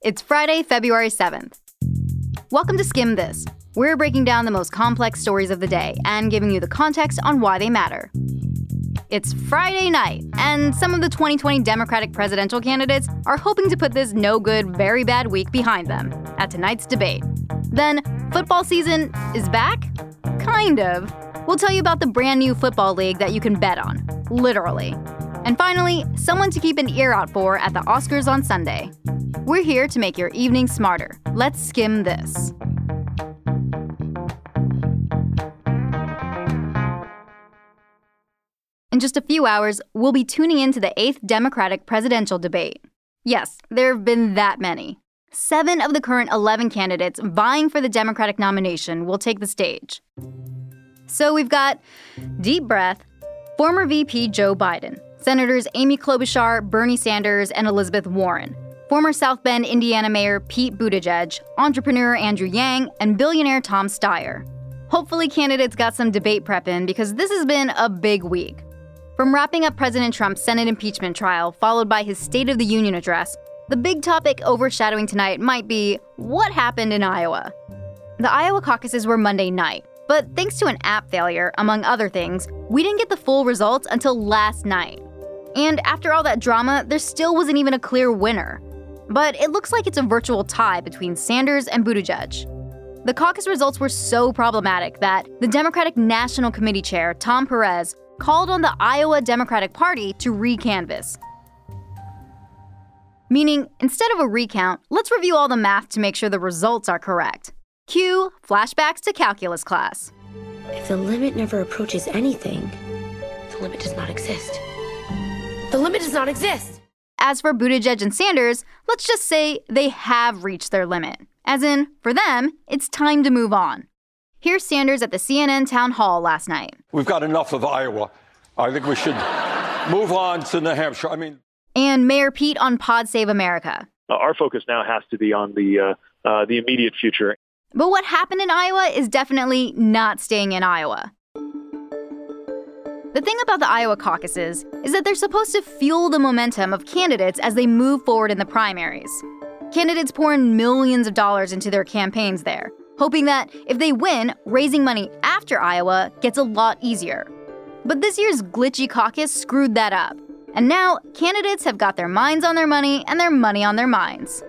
It's Friday, February 7th. Welcome to Skimm This. We're breaking down the most complex stories of the day and giving you the context on why they matter. It's Friday night, and some of the 2020 Democratic presidential candidates are hoping to put this no good, very bad week behind them at tonight's debate. Then, football season is back? Kind of. We'll tell you about the brand new football league that you can bet on. Literally. And finally, someone to keep an ear out for at the Oscars on Sunday. We're here to make your evening smarter. Let's skim this. In just a few hours, we'll be tuning into the 8th Democratic presidential debate. Yes, there have been that many. Seven of the current 11 candidates vying for the Democratic nomination will take the stage. So we've got deep breath, former VP Joe Biden, Senators Amy Klobuchar, Bernie Sanders, and Elizabeth Warren, former South Bend, Indiana Mayor Pete Buttigieg, entrepreneur Andrew Yang, and billionaire Tom Steyer. Hopefully, candidates got some debate prep in because this has been a big week. From wrapping up President Trump's Senate impeachment trial, followed by his State of the Union address, the big topic overshadowing tonight might be what happened in Iowa. The Iowa caucuses were Monday night, but thanks to an app failure, among other things, we didn't get the full results until last night. And after all that drama, there still wasn't even a clear winner. But it looks like it's a virtual tie between Sanders and Buttigieg. The caucus results were so problematic that the Democratic National Committee chair, Tom Perez, called on the Iowa Democratic Party to recanvass. Meaning, instead of a recount, let's review all the math to make sure the results are correct. Cue flashbacks to calculus class. If the limit never approaches anything, the limit does not exist. The limit does not exist. As for Buttigieg and Sanders, let's just say they have reached their limit. As in, for them, it's time to move on. Here's Sanders at the CNN town hall last night. We've got enough of Iowa. I think we should move on to New Hampshire. I mean, and Mayor Pete on Pod Save America. Our focus now has to be on the uh, uh, the immediate future. But what happened in Iowa is definitely not staying in Iowa. The thing about the Iowa caucuses is that they're supposed to fuel the momentum of candidates as they move forward in the primaries. Candidates pour in millions of dollars into their campaigns there, hoping that if they win, raising money after Iowa gets a lot easier. But this year's glitchy caucus screwed that up. And now, candidates have got their minds on their money and their money on their minds.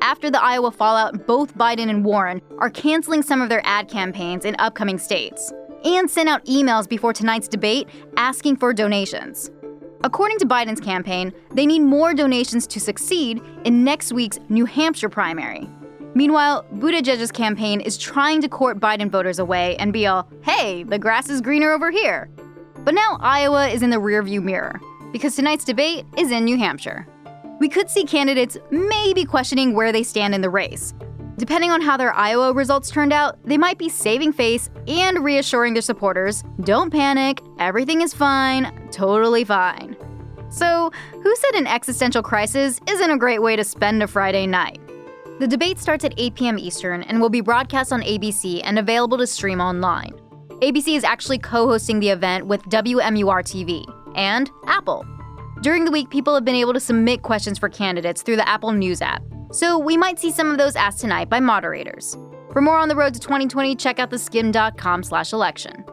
After the Iowa fallout, both Biden and Warren are canceling some of their ad campaigns in upcoming states and sent out emails before tonight's debate asking for donations. According to Biden's campaign, they need more donations to succeed in next week's New Hampshire primary. Meanwhile, Buttigieg's campaign is trying to court Biden voters away and be all, hey, the grass is greener over here. But now Iowa is in the rearview mirror, because tonight's debate is in New Hampshire. We could see candidates maybe questioning where they stand in the race. Depending on how their Iowa results turned out, they might be saving face and reassuring their supporters don't panic, everything is fine, totally fine. So, who said an existential crisis isn't a great way to spend a Friday night? The debate starts at 8 p.m. Eastern and will be broadcast on ABC and available to stream online. ABC is actually co hosting the event with WMUR TV and Apple. During the week, people have been able to submit questions for candidates through the Apple News app, so we might see some of those asked tonight by moderators. For more on the road to 2020, check out theSkimm.com/election.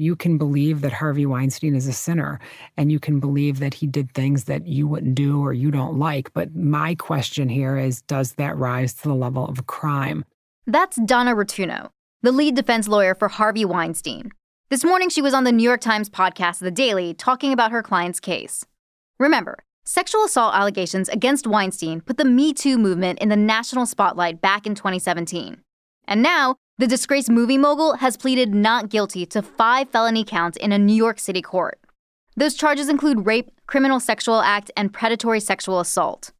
You can believe that Harvey Weinstein is a sinner and you can believe that he did things that you wouldn't do or you don't like. But my question here is does that rise to the level of a crime? That's Donna Rotunno, the lead defense lawyer for Harvey Weinstein. This morning, she was on the New York Times podcast, The Daily, talking about her client's case. Remember, sexual assault allegations against Weinstein put the Me Too movement in the national spotlight back in 2017. And now, the disgraced movie mogul has pleaded not guilty to five felony counts in a New York City court. Those charges include rape, criminal sexual act, and predatory sexual assault.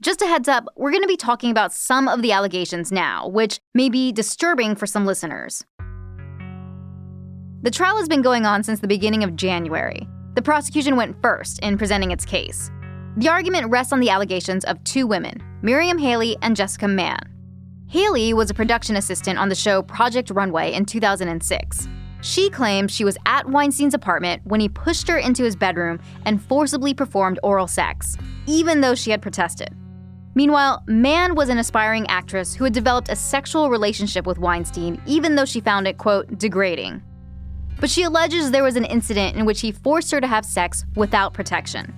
Just a heads up, we're going to be talking about some of the allegations now, which may be disturbing for some listeners. The trial has been going on since the beginning of January. The prosecution went first in presenting its case. The argument rests on the allegations of two women, Miriam Haley and Jessica Mann. Haley was a production assistant on the show Project Runway in 2006. She claimed she was at Weinstein's apartment when he pushed her into his bedroom and forcibly performed oral sex, even though she had protested. Meanwhile, Mann was an aspiring actress who had developed a sexual relationship with Weinstein, even though she found it, quote, degrading. But she alleges there was an incident in which he forced her to have sex without protection.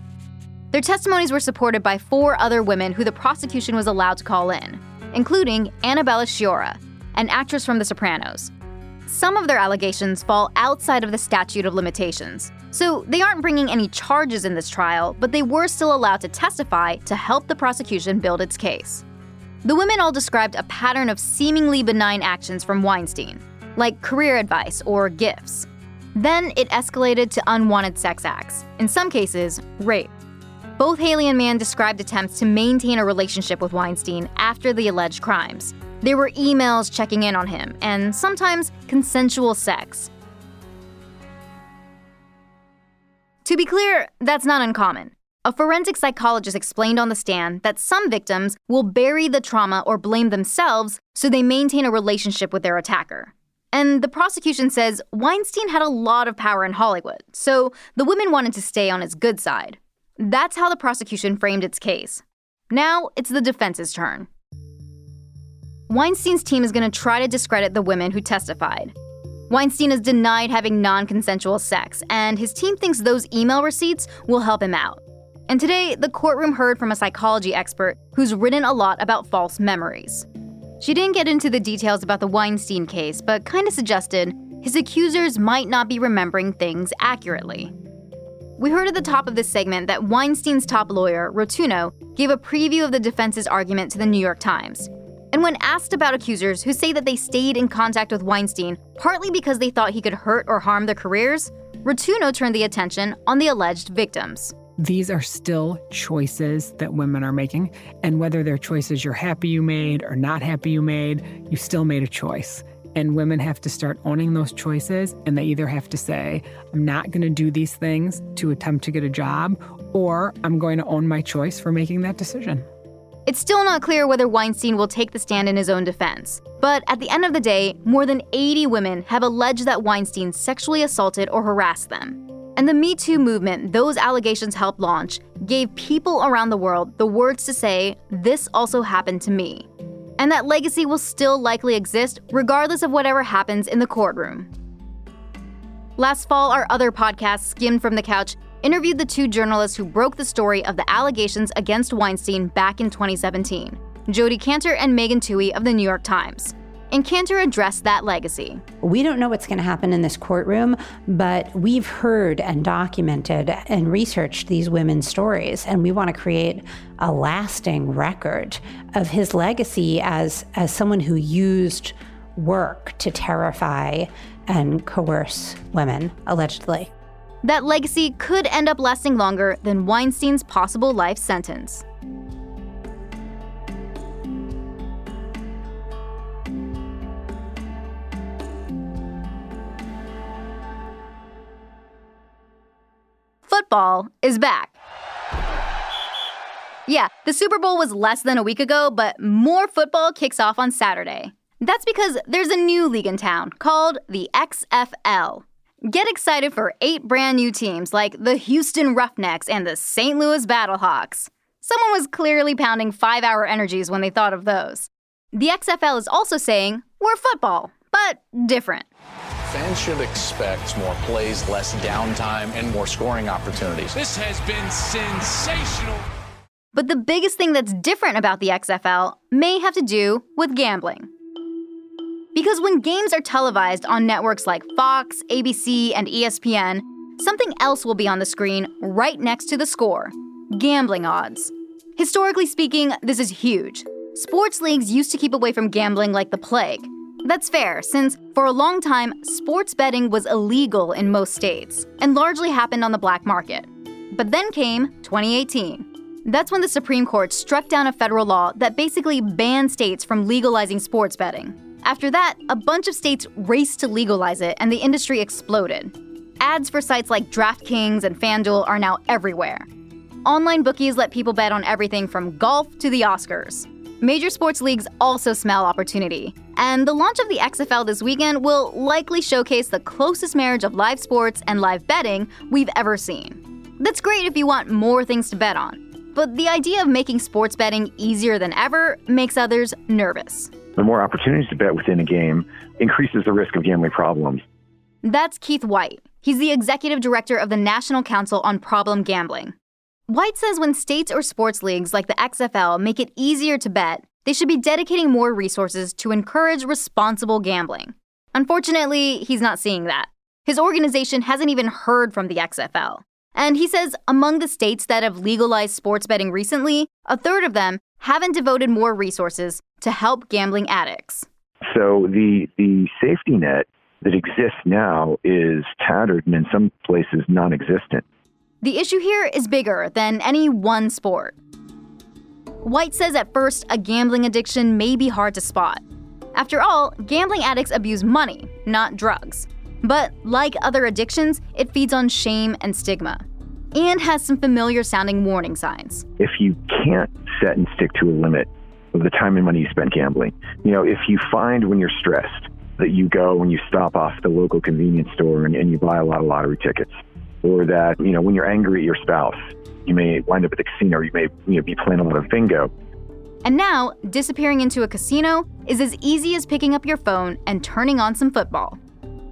Their testimonies were supported by four other women who the prosecution was allowed to call in, including Annabella Sciorra, an actress from The Sopranos. Some of their allegations fall outside of the statute of limitations, so they aren't bringing any charges in this trial, but they were still allowed to testify to help the prosecution build its case. The women all described a pattern of seemingly benign actions from Weinstein, like career advice or gifts. Then it escalated to unwanted sex acts, in some cases, rape. Both Haley and Mann described attempts to maintain a relationship with Weinstein after the alleged crimes, there were emails checking in on him, and sometimes consensual sex. To be clear, that's not uncommon. A forensic psychologist explained on the stand that some victims will bury the trauma or blame themselves so they maintain a relationship with their attacker. And the prosecution says Weinstein had a lot of power in Hollywood, so the women wanted to stay on his good side. That's how the prosecution framed its case. Now it's the defense's turn. Weinstein's team is going to try to discredit the women who testified. Weinstein has denied having non consensual sex, and his team thinks those email receipts will help him out. And today, the courtroom heard from a psychology expert who's written a lot about false memories. She didn't get into the details about the Weinstein case, but kind of suggested his accusers might not be remembering things accurately. We heard at the top of this segment that Weinstein's top lawyer, Rotunno, gave a preview of the defense's argument to the New York Times. And when asked about accusers who say that they stayed in contact with Weinstein partly because they thought he could hurt or harm their careers, Rotunno turned the attention on the alleged victims. These are still choices that women are making. And whether they're choices you're happy you made or not happy you made, you still made a choice. And women have to start owning those choices. And they either have to say, I'm not going to do these things to attempt to get a job, or I'm going to own my choice for making that decision. It's still not clear whether Weinstein will take the stand in his own defense. But at the end of the day, more than 80 women have alleged that Weinstein sexually assaulted or harassed them. And the Me Too movement those allegations helped launch gave people around the world the words to say, This also happened to me. And that legacy will still likely exist regardless of whatever happens in the courtroom. Last fall, our other podcast, Skimm'd from the Couch, interviewed the two journalists who broke the story of the allegations against Weinstein back in 2017 Jodi Kantor and Megan Twohey of the New York Times. And Kantor addressed that legacy. We don't know what's going to happen in this courtroom, but we've heard and documented and researched these women's stories, and we want to create a lasting record of his legacy as, as someone who used work to terrify and coerce women, allegedly. That legacy could end up lasting longer than Weinstein's possible life sentence. Football is back. Yeah, the Super Bowl was less than a week ago, but more football kicks off on Saturday. That's because there's a new league in town called the XFL. Get excited for eight brand new teams like the Houston Roughnecks and the St. Louis Battlehawks. Someone was clearly pounding five hour energies when they thought of those. The XFL is also saying, we're football, but different. Fans should expect more plays, less downtime, and more scoring opportunities. This has been sensational. But the biggest thing that's different about the XFL may have to do with gambling. Because when games are televised on networks like Fox, ABC, and ESPN, something else will be on the screen right next to the score gambling odds. Historically speaking, this is huge. Sports leagues used to keep away from gambling like the plague. That's fair, since for a long time, sports betting was illegal in most states and largely happened on the black market. But then came 2018. That's when the Supreme Court struck down a federal law that basically banned states from legalizing sports betting. After that, a bunch of states raced to legalize it and the industry exploded. Ads for sites like DraftKings and FanDuel are now everywhere. Online bookies let people bet on everything from golf to the Oscars. Major sports leagues also smell opportunity, and the launch of the XFL this weekend will likely showcase the closest marriage of live sports and live betting we've ever seen. That's great if you want more things to bet on, but the idea of making sports betting easier than ever makes others nervous. The more opportunities to bet within a game increases the risk of gambling problems. That's Keith Whyte. He's the executive director of the National Council on Problem Gambling. Whyte says when states or sports leagues like the XFL make it easier to bet, they should be dedicating more resources to encourage responsible gambling. Unfortunately, he's not seeing that. His organization hasn't even heard from the XFL. And he says among the states that have legalized sports betting recently, a third of them haven't devoted more resources to help gambling addicts. So the the safety net that exists now is tattered and in some places non-existent. The issue here is bigger than any one sport. Whyte says at first a gambling addiction may be hard to spot. After all, gambling addicts abuse money, not drugs. But like other addictions, it feeds on shame and stigma, and has some familiar sounding warning signs. If you can't set and stick to a limit of the time and money you spend gambling, you know, if you find when you're stressed that you go and you stop off the local convenience store and, and you buy a lot of lottery tickets, or that, you know, when you're angry at your spouse, you may wind up at the casino or you may you know, be playing a lot of bingo. And now, disappearing into a casino is as easy as picking up your phone and turning on some football.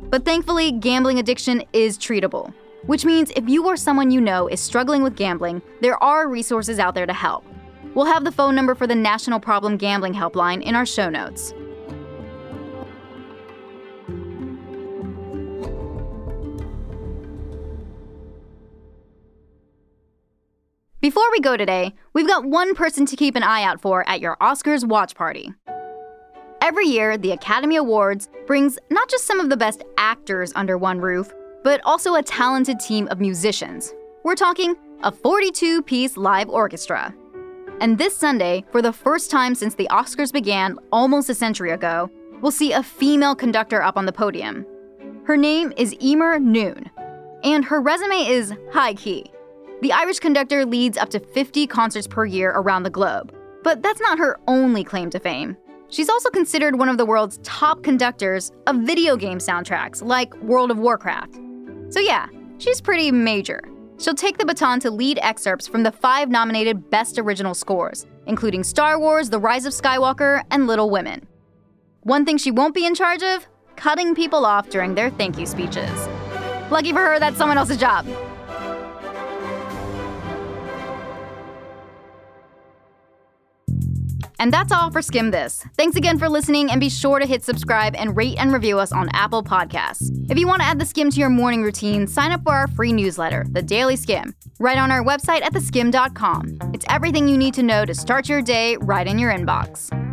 But thankfully, gambling addiction is treatable, which means if you or someone you know is struggling with gambling, there are resources out there to help. We'll have the phone number for the National Problem Gambling Helpline in our show notes. Before we go today, we've got one person to keep an eye out for at your Oscars watch party. Every year, the Academy Awards brings not just some of the best actors under one roof, but also a talented team of musicians. We're talking a 42 piece live orchestra. And this Sunday, for the first time since the Oscars began almost a century ago, we'll see a female conductor up on the podium. Her name is Eímear Noone, and her resume is high key. The Irish conductor leads up to 50 concerts per year around the globe. But that's not her only claim to fame. She's also considered one of the world's top conductors of video game soundtracks like World of Warcraft. So, yeah, she's pretty major. She'll take the baton to lead excerpts from the five nominated Best Original Scores, including Star Wars, The Rise of Skywalker, and Little Women. One thing she won't be in charge of cutting people off during their thank you speeches. Lucky for her, that's someone else's job. And that's all for Skimm This. Thanks again for listening, and be sure to hit subscribe and rate and review us on Apple Podcasts. If you want to add the Skimm to your morning routine, sign up for our free newsletter, The Daily Skimm, right on our website at theSkimm.com. It's everything you need to know to start your day right in your inbox.